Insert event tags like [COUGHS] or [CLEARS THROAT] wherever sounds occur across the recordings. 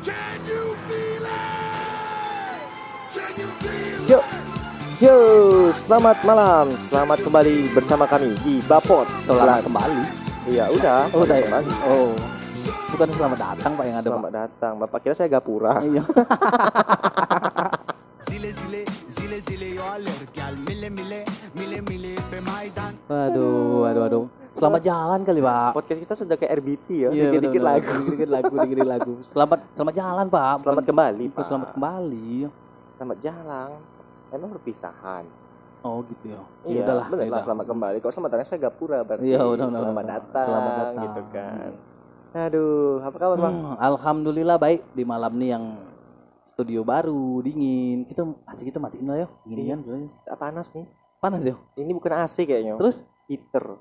Yo, yo, selamat malam, selamat kembali bersama kami di Bapot. Selamat kembali. Iya, udah. Oh, udah ya? kembali. Oh. Bukan selamat datang Pak yang ada, Selamat datang. Bapak kira saya Gapura. Pak. Iya. [LAUGHS] zile zile zile Selamat jalan kali, Pak. Podcast kita sudah kayak RBT ya, Iya, dikit-dikit benar-benar. lagu. Dikit-dikit lagu, dikit-dikit lagu. Selamat selamat jalan, Pak. Selamat kembali, Pak. Selamat kembali. Selamat jalan. Emang perpisahan. Oh, gitu ya. Iya, udahlah, bener ya lah selamat kembali. Kok selamat datang saya Gapura berarti. Iya, udah, udah, Selamat udah. datang. Selamat datang. gitu kan. Aduh, apa kabar, Bang? Hmm, Alhamdulillah baik di malam nih yang studio baru, dingin. Kita asik kita matiin lah ya. Gini Iya. kan. Tak panas nih. Panas ya. Ini bukan AC kayaknya. Terus heater.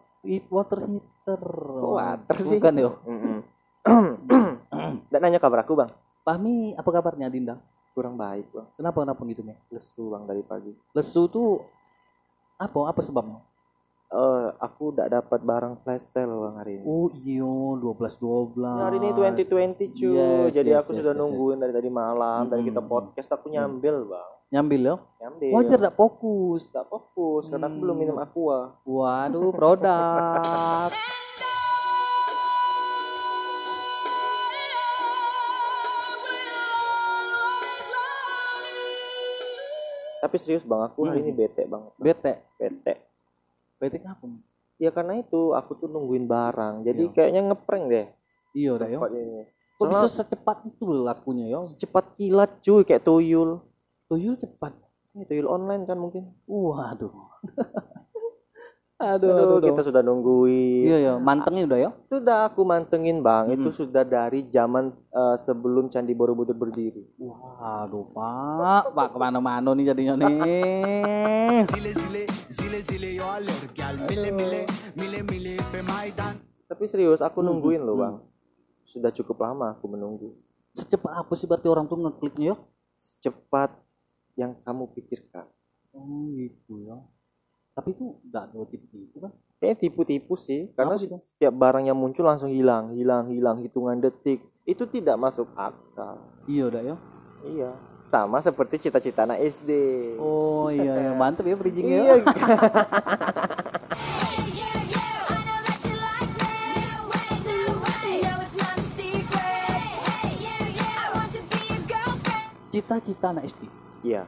Water heater. Kok water sih? Bukan. Mm-mm. [CLEARS THROAT] Nggak nanya kabar aku, Bang. Pahmi apa kabarnya Dinda? Kurang baik, Bang. Kenapa kenapa gitu, Mi? Lesu, Bang, dari pagi. Lesu tuh apa? Apa sebabnya? Eh, aku udah dapat barang flash sale bang hari ini. Oh iya, 12 12. Hari ini 2020 cuy. Yes, Jadi yes, aku yes, sudah yes, nungguin dari tadi malam, dari kita podcast aku nyambil bang, Nyambil ya? nyambil. Wajar tak fokus. Tak fokus karena aku belum Hmm. minum aqua. Waduh, produk. [LAUGHS] Tapi serius bang, aku hari Hmm. ini bete banget. Bang. Bete. Bete. Bete kenapa? Ya karena itu aku tuh nungguin barang. Jadi Iya. kayaknya ngeprank deh. Iya dah ini. Kok bisa secepat itu lakunya ya? Secepat kilat cuy kayak tuyul. Tuyul cepat. Ini tuyul online kan mungkin. Waduh. [LAUGHS] Aduh, aduh, aduh, aduh. kita sudah nungguin. Iya ya, mantengnya udah ya. Sudah aku mantengin bang. Itu Mm-mm. sudah dari zaman eh, sebelum Candi Borobudur berdiri. Waduh, Pak. Pak ke mana-mana nih jadinya nih. [LAUGHS] zile zile zile zile yo mile mile mile mile pe Tapi serius aku Hmm, nungguin loh hmm. bang. Sudah cukup lama aku menunggu. Secepat apa sih berarti orang tuh ngekliknya ya? Secepat yang kamu pikirkan. Oh gitu ya. Tapi itu enggak ada tipu-tipu kan? Kayaknya tipu-tipu sih. Karena gitu? setiap barang yang muncul langsung hilang, hilang, hilang hitungan detik. Itu tidak masuk akal. Iya udah ya. Iya. Sama seperti cita-cita anak SD. Oh iya ya, [LAUGHS] mantep ya bridgingnya. Iya. ya. [LAUGHS] Cita-cita anak SD. Iya.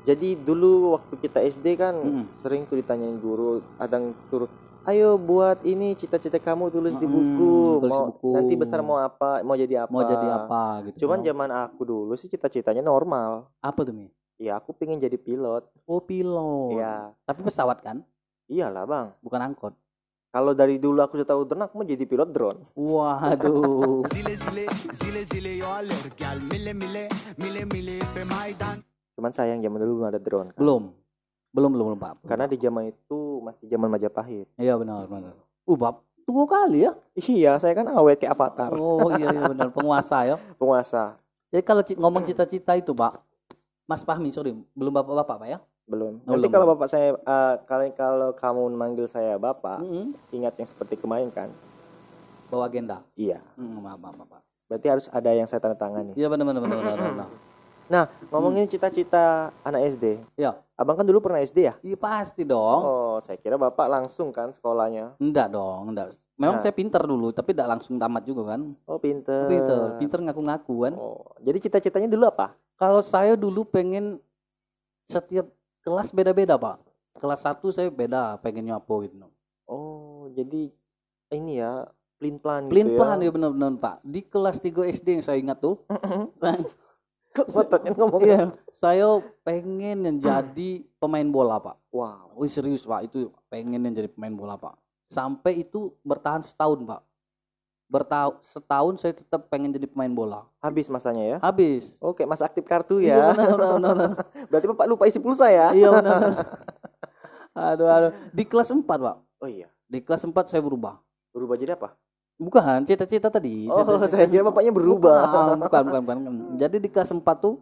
Jadi dulu waktu kita SD kan Mm-mm. sering tuh ditanyain guru, ada yang suruh, ayo buat ini cita-cita kamu tulis di Mm-mm, buku, tulis mau di buku. nanti besar mau apa, mau jadi apa. Mau jadi apa gitu. Cuman zaman aku dulu sih cita-citanya normal. apa tuh Mi? Ya aku pengen jadi pilot. Oh pilot. Iya. Tapi pesawat kan, Iyalah bang. bukan angkot. Kalau dari dulu aku sudah tahu drone, aku mau jadi pilot drone. Waduh. Cuman sayang zaman dulu belum ada drone. kan. belum. Belum belum belum Pak. Karena di zaman itu masih zaman Majapahit. Iya benar benar. Uh, Bab, tunggu kali ya. Iya, saya kan awet kayak avatar. Oh iya iya benar penguasa ya. [LAUGHS] Penguasa. Jadi kalau ngomong cita-cita itu, Pak, Mas Fahmi, sorry, belum bapak-bapak, Pak ya? Belum. Oh, Nanti belum, kalau bapak saya, eh, kalau kalau kamu manggil saya bapak, Mm-mm. ingat yang seperti kemarin kan? Bawa agenda. Iya. Hmm, maaf, maaf, maaf, Pak. Berarti harus ada yang saya tanda tangani. Iya benar benar benar benar. benar. Nah, ngomongin cita-cita anak SD. Iya. Abang kan dulu pernah SD ya? Iya pasti dong. Oh, saya kira bapak langsung kan sekolahnya. Enggak dong, enggak. Memang Nah. saya pinter dulu, tapi enggak langsung tamat juga kan. Oh, pinter. Pinter, pinter ngaku-ngaku kan. Oh, jadi cita-citanya dulu apa? Kalau saya dulu pengen setiap kelas beda-beda, Pak. Kelas 1 saya beda, pengennya apa gitu. Oh, jadi ini ya, plin-plan gitu ya. ya benar-benar, Pak. Di kelas 3 SD yang saya ingat tuh, Kok ngotot [LAUGHS] ngomong? Iya, saya pengen yang jadi pemain bola, Pak. Wow. Wih serius, Pak. Itu pengen yang jadi pemain bola, Pak. Sampai itu bertahan setahun, Pak. Bertahun setahun saya tetap pengen jadi pemain bola. Habis masanya ya? Habis. Oke, mas aktif kartu Iya, ya. benar, benar, benar, benar. [LAUGHS] Berarti bapak lupa isi pulsa ya? Iya, benar. benar. Aduh, aduh. Di kelas 4, Pak. Oh iya. Di kelas 4 saya berubah. Berubah jadi apa? Bukan, cita-cita tadi. Oh, Cita-cita- [LAUGHS] saya kira bapaknya berubah. Bukan, bukan, bukan, bukan. Jadi di kelas 4 tuh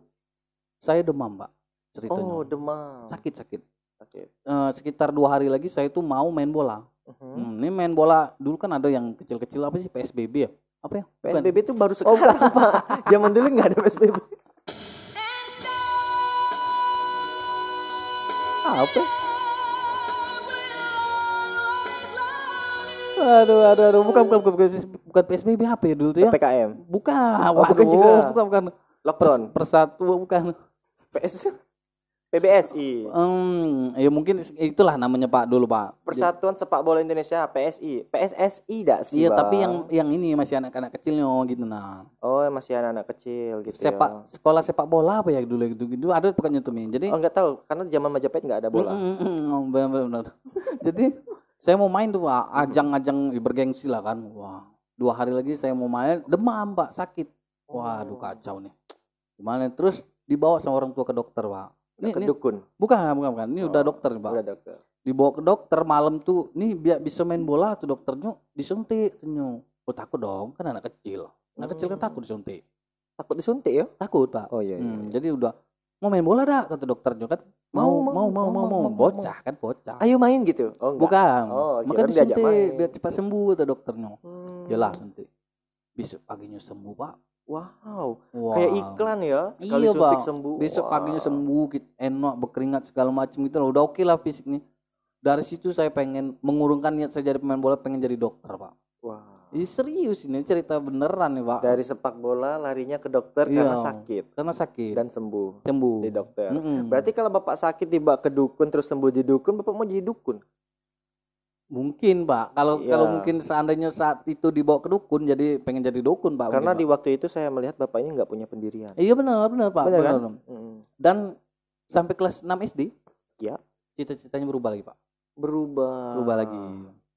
saya demam, Pak. Ceritanya. Oh, demam. Sakit-sakit. Sakit. Eh, sekitar dua hari lagi saya tuh mau main bola. Mhm. Hmm, ini main bola dulu kan ada yang kecil-kecil apa sih PSBB ya? Apa ya? Bukan. PSBB itu baru sekarang Pak. [LAUGHS] Zaman dulu nggak ada PSBB. Apa? Aduh, aduh, aduh, bukan, bukan, bukan, bukan, bukan PSBB apa ya dulu tuh ya? PKM. Bukan, Oh, bukan juga. bukan, bukan. Lockdown. Pers- Persatu, bukan. PS [LAUGHS] PBSI. Hmm, ya mungkin itulah namanya Pak dulu Pak. Persatuan Sepak Bola Indonesia PSI. PSSI dak sih, Iya, Bang? tapi yang yang ini masih anak-anak kecilnya gitu nah. Oh, masih anak-anak kecil gitu Sepak sekolah sepak bola apa ya dulu gitu gitu ada pokoknya tuh. Jadi ya. Oh, enggak tahu karena zaman Majapahit nggak ada bola. Mm, mm, mm, benar, benar. [LAUGHS] Jadi saya mau main tuh Pak, ajang-ajang bergengsi lah kan. Wah, dua hari lagi saya mau main demam Pak, sakit. Waduh Oh. kacau nih. Gimana? Terus dibawa sama orang tua ke dokter Pak. Ini, Ke ini dukun. bukan, bukan, bukan. Ini udah Oh, dokter nih Pak. Udah dokter. Dibawa ke dokter malam tuh, nih biar bisa main bola tuh dokternya disuntik tuh. Nyu. Oh takut dong, kan anak kecil. Anak kecil kan Hmm. takut disuntik. Takut disuntik ya? Takut Pak. Oh iya. iya. Hmm, jadi udah mau main bola dah kata dokternya kan. Mau, mau, mau, mau, mau, bocah kan bocah. Ayo main gitu. Oh enggak. Bukan. Oh, Maka kirain diajak disuntik biar cepat sembuh kata dokternya. Hmm. Yalah suntik. Besok paginya sembuh, Pak. Wow. Wah. Kayak iklan ya. Sekali Iya, suntik Bang. sembuh. Besok Wah. paginya sembuh, gitu, enak, berkeringat segala macam gitu loh. Udah oke lah fisik nih. Dari situ saya pengen mengurungkan niat saya jadi pemain bola, pengen jadi dokter, Pak. Wah. Ini serius ini cerita beneran nih, Pak. Dari sepak bola larinya ke dokter Iya. karena sakit Karena sakit dan sembuh sembuh. di dokter. Mm-mm. Berarti kalau bapak sakit tiba ke dukun terus sembuh di dukun, bapak mau jadi dukun? mungkin, Pak. Kalau Iya. kalau mungkin seandainya saat itu dibawa ke dukun jadi pengen jadi dukun, Pak. Karena mungkin, di Pak. waktu itu saya melihat bapak ini nggak punya pendirian. Iya benar, benar, Pak. Benar kan? Benar. Mm. Dan sampai kelas 6 SD, Ya. cita-citanya berubah lagi, Pak. Berubah. Berubah lagi.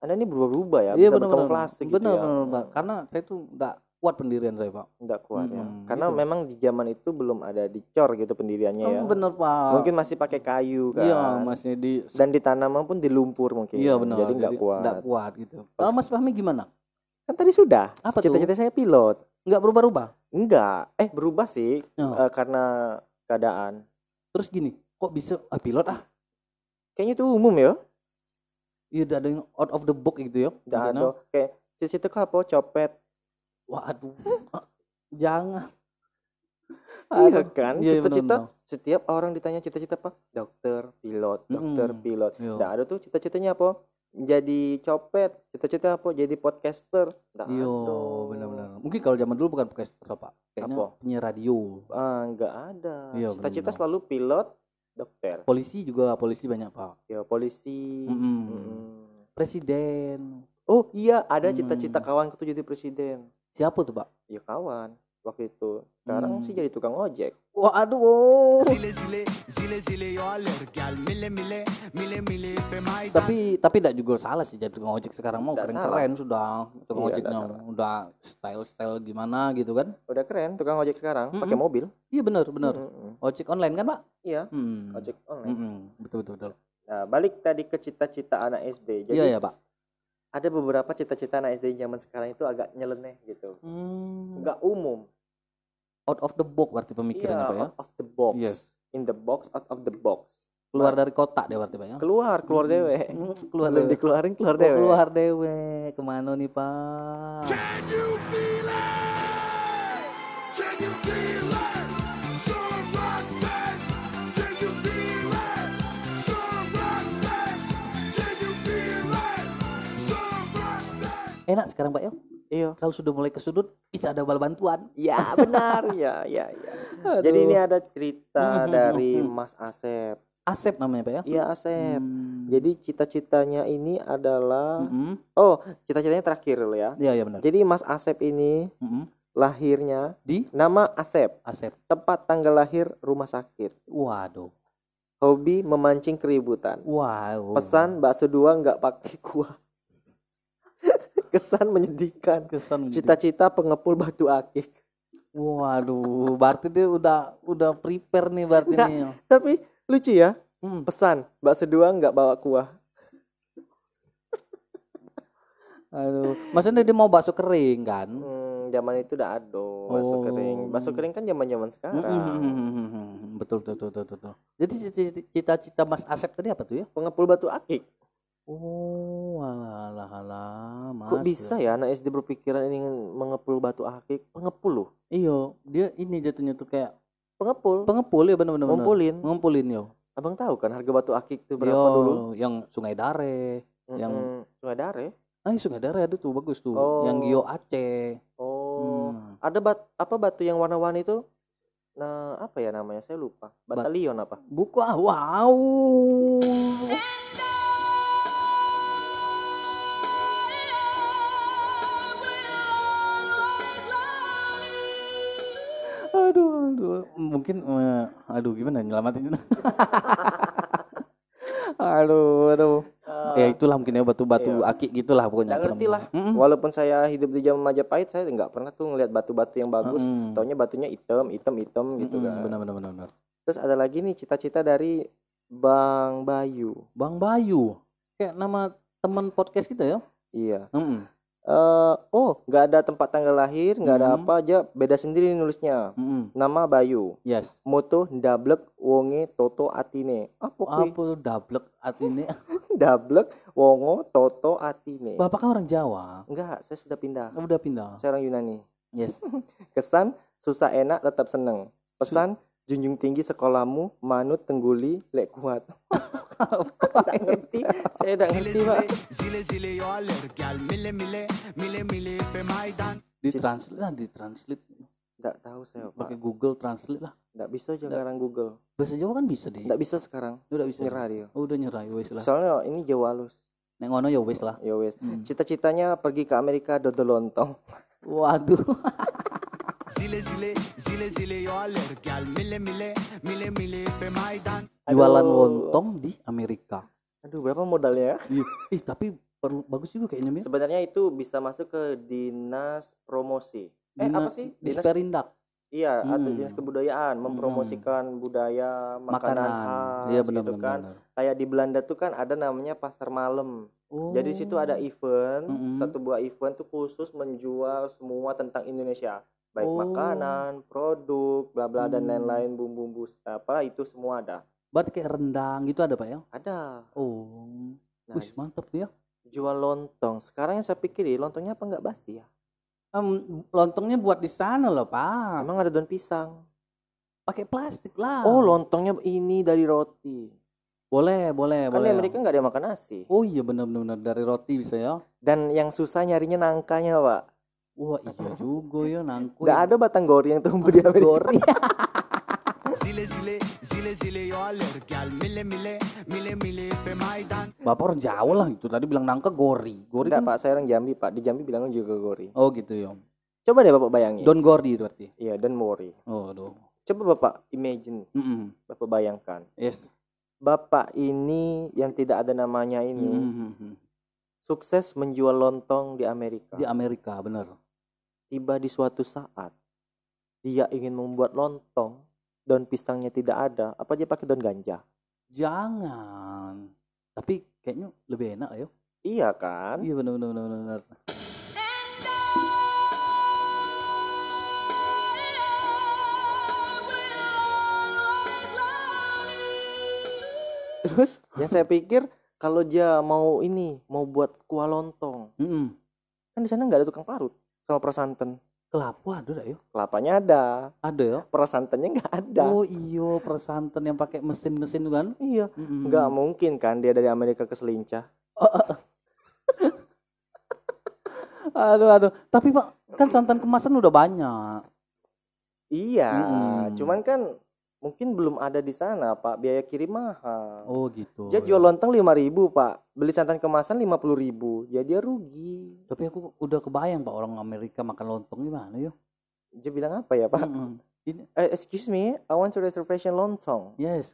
Anda ini berubah-ubah ya, iya bisa benar. berkamuflase gitu Benar ya. benar, Pak. Karena saya tuh nggak kuat pendirian saya, Pak. Nggak kuat ya. Mm-mm, Karena gitu. memang di zaman itu belum ada dicor gitu pendiriannya ya. Oh, benar, Pak. Mungkin masih pakai kayu kan. Iya, masih di Dan ditanam pun di lumpur mungkin. Iya benar. Jadi nggak kuat. Nggak kuat gitu. Kalau Mas Fahmi gimana? Kan tadi sudah. Apa? Cita-cita saya pilot. Nggak berubah-ubah? Enggak. Eh berubah sih Oh. eh, karena keadaan. Terus gini, kok bisa ah, pilot ah? Kayaknya itu umum ya. Iya, udah ada yang out of the box gitu ya. Enggak Maksudnya, ada. Kayak cita-cita kau apa? Copet. Waduh. [LAUGHS] Jangan. Iya kan? Iya, Cita-cita setiap orang ditanya cita-cita apa? Dokter, pilot, dokter, Mm-mm. pilot. Iya. Nggak ada tuh cita-citanya apa? Jadi copet. Cita-cita apa? Jadi podcaster. Nggak Iya, ada. benar-benar. Mungkin kalau zaman dulu bukan podcaster, Pak. Kayaknya Apa? penyiar radio. Ah, nggak ada. Iya, Cita-cita selalu pilot, dokter. Polisi juga, polisi banyak, Pak. Ya, polisi. Mm-mm. Mm-mm. Presiden. Oh iya, ada Hmm. cita-cita kawanku tuh jadi presiden. Siapa tuh, Pak? Ya kawan waktu itu. Sekarang Hmm. sih jadi tukang ojek. Waduh. zile zile zile zile yo alır gel mile mile mile mile pe maydan tapi tapi tidak juga salah sih jadi tukang ojek sekarang mau keren salah. keren sudah tukang Iya, ojeknya udah style style gimana gitu kan Udah keren tukang ojek sekarang, pakai Mm-mm. mobil. iya benar benar Mm-mm. ojek online kan pak Iya, hmm. ojek online. Mm-mm. betul betul betul Nah, balik tadi ke cita-cita anak SD. Jadi iya ya pak ada beberapa cita-cita anak SD zaman sekarang itu agak nyeleneh gitu. hmm. Enggak umum. out of the box berarti Iya, pemikirannya pak ya out of the box. Yes. In the box, out of the box. keluar dari kotak deh berarti pak ya Keluar, keluar Hmm. dewe. Hmm, keluar dewe. dikeluarin keluar Oh, dewe. keluar dewe ke mana nih pak Can you feel it? Can you feel it? Enak sekarang pak ya Iya. kalau sudah mulai ke sudut bisa ada bal bantuan Ya benar ya ya ya. Jadi ini ada cerita dari Mas Asep. Asep namanya pak ya Iya Asep. Hmm. Jadi cita-citanya ini adalah Mm-mm. oh cita-citanya terakhir loh ya. iya iya benar Jadi Mas Asep ini Mm-mm. lahirnya di nama Asep, Asep tempat tanggal lahir rumah sakit. waduh Hobi memancing keributan. wow Pesan bakso dua nggak pakai kuah. Kesan menyedihkan. kesan Cita-cita pengepul batu akik. waduh berarti dia udah udah prepare nih berarti Nggak. nih Tapi lucu ya. Hmm. Pesan bakso dua nggak bawa kuah. aduh maksudnya dia mau bakso kering kan Hmm, zaman itu udah ada bakso Oh. kering. Bakso kering kan zaman-zaman sekarang. Mm-mm. betul betul betul betul betul. jadi cita- cita-cita Mas Asep tadi apa tuh ya Pengepul batu akik. oh alah alah alah Kok bisa ya anak SD berpikiran ingin mengepul batu akik? Pengepul loh. Iyo, dia ini jatuhnya tuh kayak Pengepul. pengepul ya bener-bener. Ngumpulin. Ngumpulin yo. Abang tahu kan harga batu akik itu berapa Yo, dulu? Yang Sungai Dare. yang- Mm-mm. Sungai Dare. Ah, Sungai Dare ada tuh bagus tuh. Oh. Yang Gio Aceh. Oh. Hmm. Ada bat apa batu yang warna-warni itu? Nah, apa ya namanya? Saya lupa. Bat- Batalion apa? Buka, wow. Aduh, aduh, mungkin, eh, aduh gimana nyelamatin? [LAUGHS] aduh, aduh. ya itulah mungkin ya batu-batu Iya. akik gitulah pokoknya. Nggak ngerti lah. Mm-mm. Walaupun saya hidup di zaman Majapahit, saya nggak pernah tuh ngeliat batu-batu yang bagus. Mm-mm. Taunya batunya hitam, hitam, hitam gitu Mm-mm, kan. Benar, benar, benar. Terus ada lagi nih cita-cita dari Bang Bayu. Bang Bayu, kayak nama teman podcast kita ya. Iya. Mm-mm. Eh, oh, nggak ada tempat tanggal lahir, nggak ada Hmm. apa aja, beda sendiri nulisnya. Mm-mm. Nama Bayu. Yes. Moto ndablek wonge toto atine. Apa kuwi? Apa tuh dablek artinya? [LAUGHS] Ndablek wongo toto atine. Bapak kan orang Jawa. Enggak, saya sudah pindah. Udah pindah. Saya orang Yunani. Yes. [LAUGHS] Kesan susah enak tetap seneng. Pesan junjung tinggi sekolahmu, manut tengguli lek kuat. [LAUGHS] Nggak ngerti, saya tidak Zile ngerti pak. Ditranslate lah, ditranslate. Tidak tahu saya pak. Pakai Google Translate lah. Tidak bisa aja sekarang Google. Bahasa Jawa kan bisa deh. Tidak bisa sekarang. Udah bisa. Nyerah dia. Oh, udah nyerah ya wes lah. Soalnya ini Jawa halus. Nek ngono ya wes lah. Ya wes. Hmm. Cita-citanya pergi ke Amerika dodol lontong. Waduh. [LAUGHS] Zile zile, zile zile yo gel mile mile, mile mile pe. Jualan lontong di Amerika. Aduh, berapa modalnya? Ih, ih, tapi perlu bagus juga kayaknya Mir. Sebenarnya itu bisa masuk ke dinas promosi. Eh Dina- apa sih? Di Dinas Sperindak. Iya, atau Hmm. dinas kebudayaan mempromosikan budaya makanan, khas Iya benar gitu benar. kan. benar. Kayak di Belanda tuh kan ada namanya pasar malam. Oh. Jadi di situ ada event, Mm-mm. satu buah event tuh khusus menjual semua tentang Indonesia, baik Oh. makanan, produk, bla bla dan Hmm. lain-lain bumbu-bumbu apa itu semua ada. Berarti kayak rendang gitu ada Pak ya? Ada. Oh. Nah, Wih, mantap tuh ya. jual lontong. Sekarang yang saya pikir lontongnya apa nggak basi ya? Em, lontongnya buat di sana loh, Pak. Emang ada daun pisang. Pakai plastik lah. Oh, lontongnya ini dari roti. Boleh, boleh, Kan boleh. di Amerika nggak ada makan nasi. Oh iya benar-benar dari roti bisa ya. Dan yang susah nyarinya nangkanya, Pak. Wah iya [LAUGHS] juga ya nangkut. Nggak ada batang gori yang tumbuh di Amerika. Gori. [LAUGHS] Zile zile, zile zile yo alır gel mile mile, mile mile pe maydan. Bapak orang Jawa lah itu tadi bilang nangka gori. Gori Enggak, kan. Pak, saya orang Jambi, Pak. Di Jambi bilangnya juga gori. Oh gitu ya. Coba deh Bapak bayangin. Don gori itu berarti. Iya, don't worry. Oh aduh. Coba Bapak imagine, Mm-mm. Bapak bayangkan. Yes. Bapak ini yang tidak ada namanya ini Mm-mm. sukses menjual lontong di Amerika. Di Amerika bener. Tiba di suatu saat dia ingin membuat lontong, daun pisangnya tidak ada, apa dia pakai daun ganja? Jangan. Tapi kayaknya lebih enak ya. Iya kan? Iya benar benar benar benar. Terus yang saya pikir kalau dia mau ini, mau buat kuah lontong, Mm-mm. kan di sana nggak ada tukang parut sama perasanten. Kelapa ada ya. Kelapanya ada, Ada ya. perasantannya nggak ada. Oh iyo persantan yang pakai mesin-mesin kan. Iya, Mm-mm. nggak mungkin kan dia dari Amerika ke Selincah. [LAUGHS] Aduh aduh. Tapi Pak, kan santan kemasan udah banyak. Iya, Mm-mm. cuman kan mungkin belum ada di sana, Pak. Biaya kirim mahal. Oh gitu. Dia jual lontong 5000 Pak. Beli santan kemasan 50000 Ya dia rugi. Tapi aku udah kebayang Pak orang Amerika makan lontong gimana ya? Dia bilang apa ya, Pak? Mm-mm. Ini Eh, excuse me, I want to reservation lontong. yes.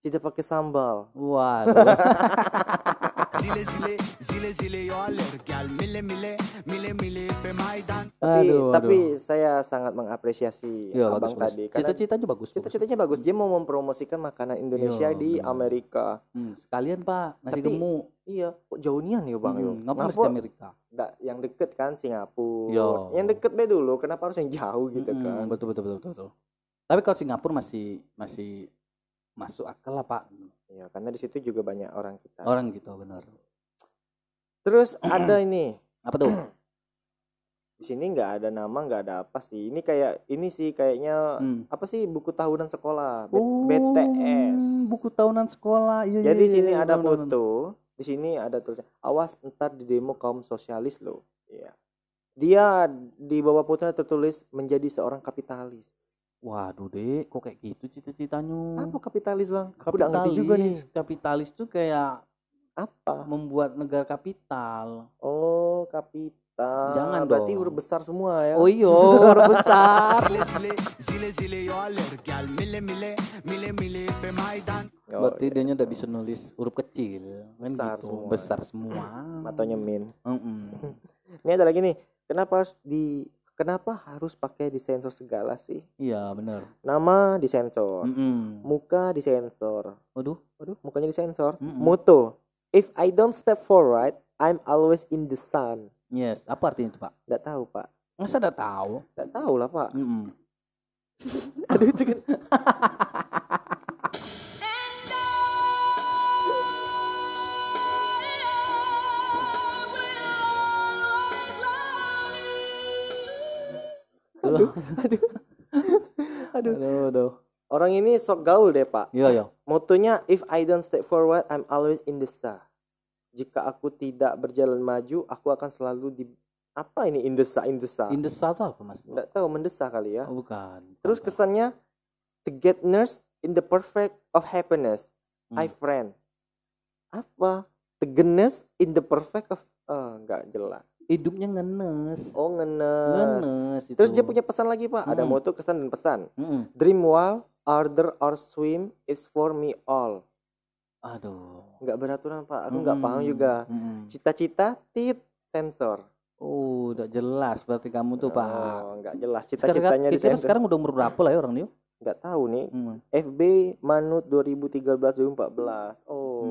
Tidak pakai sambal. Waduh. [LAUGHS] Zile zile, zile zile yo alır gel mile mile, mile mile pe maydan. Tapi Aduh, tapi aduh. saya sangat mengapresiasi Iya Abang bagus, bagus. tadi karena Cita-citanya bagus. bagus. cita-citanya bagus. Dia mau mempromosikan makanan Indonesia di. Amerika. Hmm, sekalian Pak nasi Tapi- gemuk. Iya, kok jauh nian ya, Bang? yo? Hmm, ngapa mesti Ngapa Amerika? nggak yang deket kan Singapura. Iya. Yang deket be dulu, kenapa harus yang jauh gitu Mm-mm, kan? Betul betul betul betul. betul. Tapi kalau Singapura masih masih masuk akal lah Pak. Iya, karena di situ juga banyak orang kita. Orang gitu benar. Terus ada ini Apa tuh? [CLEARS THROAT] Di sini nggak ada nama, nggak ada apa sih. Ini kayak ini sih kayaknya Hmm. apa sih buku tahunan sekolah B- Oh, BTS. Buku tahunan sekolah. Iya, Jadi iya, di sini iya, ada benar, benar. foto, di sini ada tulisan awas ntar di demo kaum sosialis loh. Iya. Dia di bawah fotonya tertulis menjadi seorang kapitalis. Waduh, Dek, kok kayak gitu cita-citanya? Apa kapitalis, Bang? Aku udah ngerti juga nih. Kapitalis tuh kayak Apa? membuat negara kapital. Oh, kapital. Jangan Berarti dong. huruf besar semua ya. Oh iya, huruf besar. Berarti iya. dia udah bisa nulis huruf kecil, kan Besar gitu. semua. Besar semua. Matonya min. Mm-mm. [LAUGHS] Ini ada lagi nih. Kenapa harus di kenapa harus pakai disensor segala sih? Iya, benar. Nama disensor, Mm-mm. muka disensor. Waduh, Waduh, mukanya disensor. Mm-mm. Moto. If I don't step forward, I'm always in the sun. yes. Apa artinya itu, Pak? Nggak tahu, Pak. Masa udah tahu? Nggak tahu lah, Pak. Mm-mm. [LAUGHS] Aduh, itu [LAUGHS] Aduh, [LAUGHS] Aduh. Aduh. aduh, aduh. Orang ini sok gaul deh, Pak. Iya, iya. Motonya if I don't step forward, I'm always in the sun. Jika aku tidak berjalan maju, aku akan selalu di apa ini indesa indesa? Indesa itu apa, Mas? Nggak tahu mendesa kali ya. Oh, bukan. Terus Bukan. kesannya the nurse in the perfect of happiness, my Hmm. friend. Apa? Tegenes in the perfect of ah nggak jelas. Hidupnya ngenes. Oh ngenes. Ngenes itu. Terus dia punya pesan lagi pak. Ada Hmm. moto kesan dan pesan. Mm-mm. Dream while order or swim is for me all. Aduh. Nggak beraturan pak. Aku nggak paham juga. Cita-cita tit sensor. Oh, udah jelas berarti kamu tuh, Pak. Oh nggak jelas. Cita-citanya di sensor. sekarang udah umur berapa lah ya orang dia? Nggak tahu nih. Hmm. FB Manut 2013 2014. Oh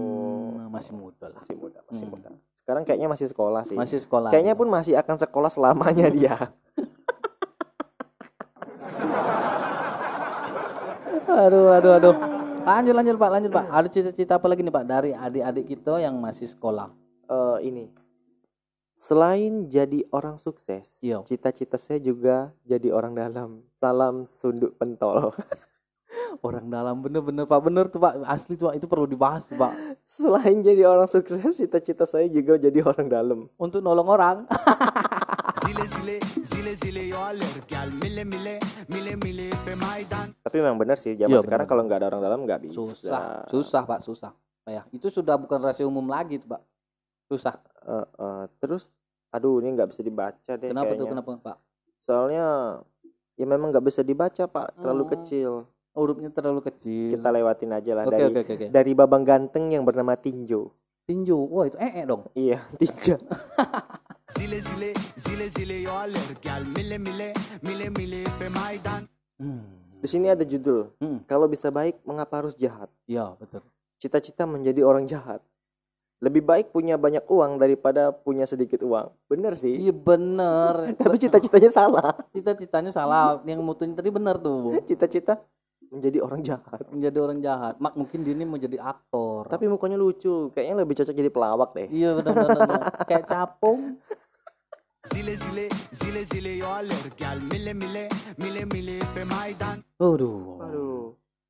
Hmm, masih muda lah. masih muda masih Hmm. muda. Sekarang kayaknya masih sekolah sih. Masih sekolah. Kayaknya pun masih akan sekolah selamanya dia. aduh, aduh, aduh. Lanjut, lanjut, Pak. Lanjut, Pak. Ada cita-cita apa lagi nih, Pak, dari adik-adik kita yang masih sekolah? Eh ini. Selain jadi orang sukses, Iya. cita-cita saya juga jadi orang dalam. Salam sunduk pentol. [LAUGHS] Orang dalam bener-bener, Pak. Bener tuh, Pak. Asli tuh, Pak. Itu perlu dibahas tuh, Pak. Selain jadi orang sukses, cita-cita saya juga jadi orang dalam. Untuk nolong orang. [LAUGHS] zile zile zile zile yo alergal mile mile mile mile pe maidan Tapi memang benar sih, zaman Iya, sekarang kalau nggak ada orang dalam nggak bisa. Susah. Susah, Pak. Susah. Pak, ya. Itu sudah bukan rahasia umum lagi tuh, Pak. Susah. Eh, eh, terus, aduh ini nggak bisa dibaca deh Kenapa tuh? kayaknya. Kenapa, Pak? Soalnya ya memang nggak bisa dibaca pak, terlalu Oh. kecil. Hurufnya terlalu kecil. Kita lewatin aja lah Oke, dari oke, oke. dari babang ganteng yang bernama Tinjo. Tinju. Wah, itu ee dong. Iya, [LAUGHS] Tinjo. zile zile zile zile yo alergal mile mile mile mile pe maidan Hmm. Di sini ada judul. Hmm. Kalau bisa baik, mengapa harus jahat? Iya, betul. Cita-cita menjadi orang jahat. Lebih baik punya banyak uang daripada punya sedikit uang. Bener sih. Iya bener. [LAUGHS] Tapi cita-citanya salah. Cita-citanya salah. Yang mutunya tadi bener tuh. Cita-cita menjadi orang jahat. Menjadi orang jahat. Mak mungkin dia ini mau jadi aktor. Tapi mukanya lucu. Kayaknya lebih cocok jadi pelawak deh. iya benar-benar. Kayak capung. zile zile zile zile mile mile mile mile pe maidan Aduh. Aduh.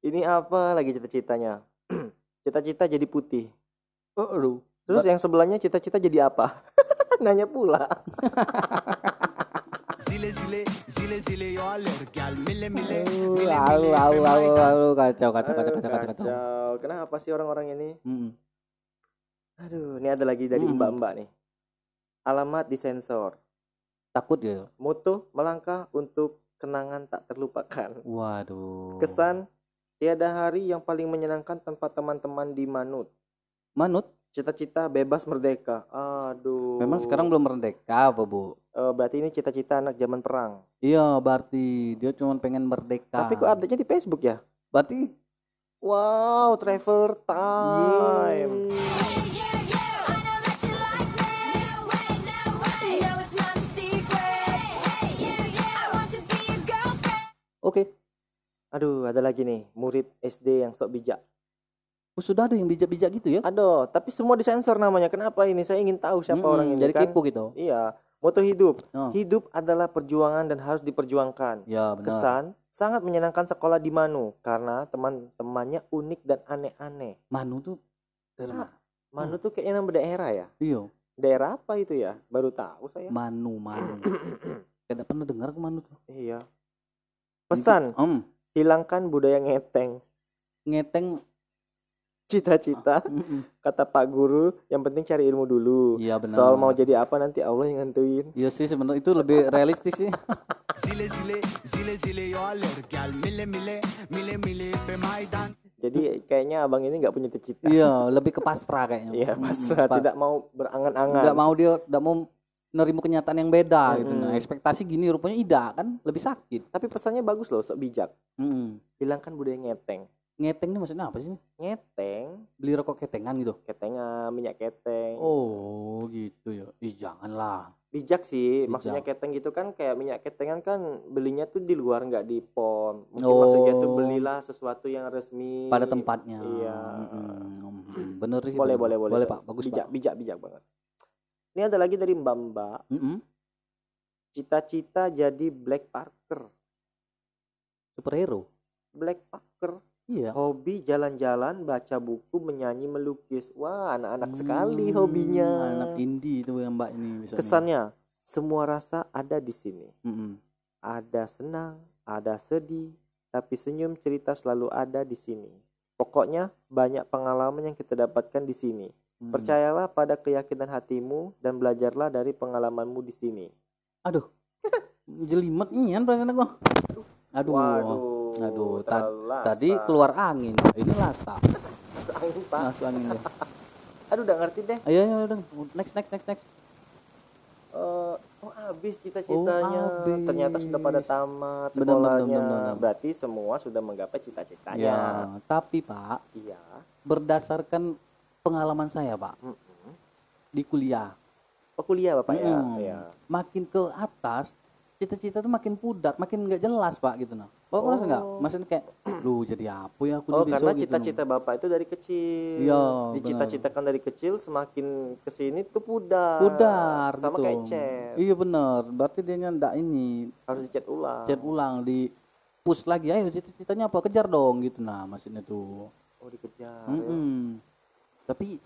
Ini apa lagi cita-citanya? [CLEARS THROAT] Cita-cita jadi putih. Aduh. Terus yang sebelahnya cita-cita jadi apa? [LAUGHS] Nanya pula. [LAUGHS] zile zile zile zile yo alergal mile mile Aduh, mile pe aduh, aduh, maidan aduh, kacau, kacau, kacau, kacau, kacau, kacau. Kenapa sih orang-orang ini? Mm-mm. Aduh, ini ada lagi dari Mm-mm. mbak-mbak nih. Alamat disensor. Takut ya. Moto melangkah untuk kenangan tak terlupakan. Waduh. Kesan tiada hari yang paling menyenangkan tanpa teman-teman di Manut. Manut. Cita-cita bebas merdeka. Aduh. Memang sekarang belum merdeka apa bu? Eh, berarti ini cita-cita anak zaman perang. Iya, berarti dia cuma pengen merdeka. Tapi kok update-nya di Facebook ya? Berarti Wow, traveler time. Oke. Aduh, ada lagi nih, murid SD yang sok bijak. Oh, sudah ada yang bijak-bijak gitu ya? Aduh, tapi semua disensor namanya. Kenapa ini? Saya ingin tahu siapa Mm-mm, orang ini. Jadi kan? gitu. Iya, moto hidup. Oh. Hidup adalah perjuangan dan harus diperjuangkan. Ya benar. Kesan sangat menyenangkan sekolah di Manu karena teman-temannya unik dan aneh-aneh. Manu tuh dari Ah. mana? Manu tuh kayaknya nama daerah ya. Iya, Daerah apa itu ya? Baru tahu saya. Manu, Manu. [COUGHS] Tidak pernah dengar ke Manu tuh. Iya. Pesan, Em, hilangkan budaya ngeteng. ngeteng. Cita-cita, [LAUGHS] Mm-mm. kata Pak Guru, yang penting cari ilmu dulu. Iya benar. Soal mau jadi apa nanti Allah yang nentuin. Iya sih sebenarnya itu lebih realistis sih. [LAUGHS] Jadi kayaknya abang ini nggak punya cita-cita. Iya, lebih ke pasrah kayaknya. Iya, pasrah, Pa- tidak mau berangan-angan. nggak mau dia nggak mau nerima kenyataan yang beda gitu. Mm-mm. Nah, ekspektasi gini rupanya tidak kan lebih sakit. Tapi pesannya bagus loh, sok bijak. Mm-mm. Hilangkan budaya ngeteng. Ngeteng ini maksudnya apa sih? Ngeteng, Beli rokok ketengan gitu. ketengan, minyak keteng. Oh, gitu ya. Ih, janganlah. Bijak sih, Bijak. maksudnya keteng gitu kan kayak minyak ketengan kan belinya tuh di luar nggak di pom. Mungkin Oh. maksudnya tuh belilah sesuatu yang resmi. Pada tempatnya. Iya. Mm-mm. Bener sih. Boleh, boleh, boleh. Boleh, So, Pak. Bagus, bijak, Pak. bijak, bijak banget. Ini ada lagi dari Mbak Mbak. Mm-mm. Cita-cita jadi Black Parker. Superhero. Black Parker. Iya. Hobi jalan-jalan, baca buku, menyanyi, melukis. Wah, anak-anak sekali Hmm, hobinya. Anak indie itu yang Mbak ini bisa. Kesannya, semua rasa ada di sini. Mm-mm. Ada senang, ada sedih, tapi senyum cerita selalu ada di sini. Pokoknya banyak pengalaman yang kita dapatkan di sini. Hmm. Percayalah pada keyakinan hatimu dan belajarlah dari pengalamanmu di sini. Aduh. [LAUGHS] Jelimet nian perasaan aku. Aduh. Aduh, ta- terlalu lasa. Tadi keluar angin. Ini [LAUGHS] angin pak. Masuk angin deh. [LAUGHS] Aduh udah ngerti deh. Ayo ayo udah. Next next next next. Eh, oh habis cita-citanya. Oh. Ternyata sudah pada tamat Benar, benar, sekolahnya. benar, benar. Berarti semua sudah menggapai cita-citanya. Ya, tapi Pak, Iya. berdasarkan pengalaman saya, Pak, Mm-mm. di kuliah, Oh kuliah bapak ya. Mm. Iya. makin ke atas cita-cita tuh makin pudar, makin nggak jelas, Pak, gitu nah. Bapak merasa nggak? Oh. Maksudnya kayak, [CLEARS THROAT] lu jadi apa ya aku Oh karena gitu, cita-cita bapak itu dari kecil. Iya, Dicita-citakan dari kecil semakin ke sini tuh pudar. pudar Sama gitu. kayak cat. Iya bener, berarti dia ndak ini Harus dicat ulang. chat ulang di push lagi, ayo cita-citanya apa kejar dong gitu nah maksudnya tuh. Oh dikejar. ya. Mm-mm. Tapi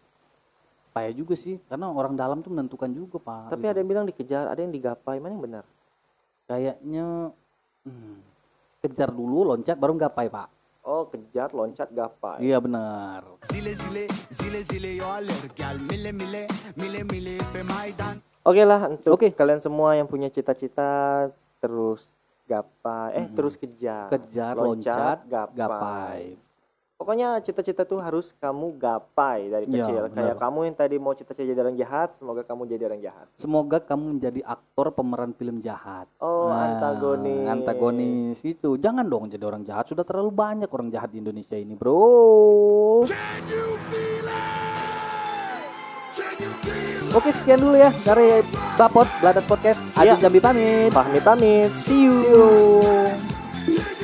payah juga sih, karena orang dalam tuh menentukan juga pak. Tapi gitu. ada yang bilang dikejar, ada yang digapai. Mana yang benar? Kayaknya hmm, kejar dulu, loncat baru gapai pak. Oh kejar, loncat, gapai. Iya benar. zile zile zile zile yo alırken mile mile mile mile pe maydan Oke lah untuk Oke. kalian semua yang punya cita-cita terus gapai, eh terus kejar, Kejar, loncat, gapai. Pokoknya cita-cita tuh harus kamu gapai dari Iya, kecil. Kayak benar. kamu yang tadi mau cita-cita jadi orang jahat, semoga kamu jadi orang jahat. Semoga kamu menjadi aktor pemeran film jahat. Oh, Nah, antagonis. Antagonis itu. Jangan dong jadi orang jahat. Sudah terlalu banyak orang jahat di Indonesia ini, bro. Oke, sekian dulu ya dari Bapot Bladas Podcast. Adi Iya. Jambi pamit. Pamit pamit. See you. Can you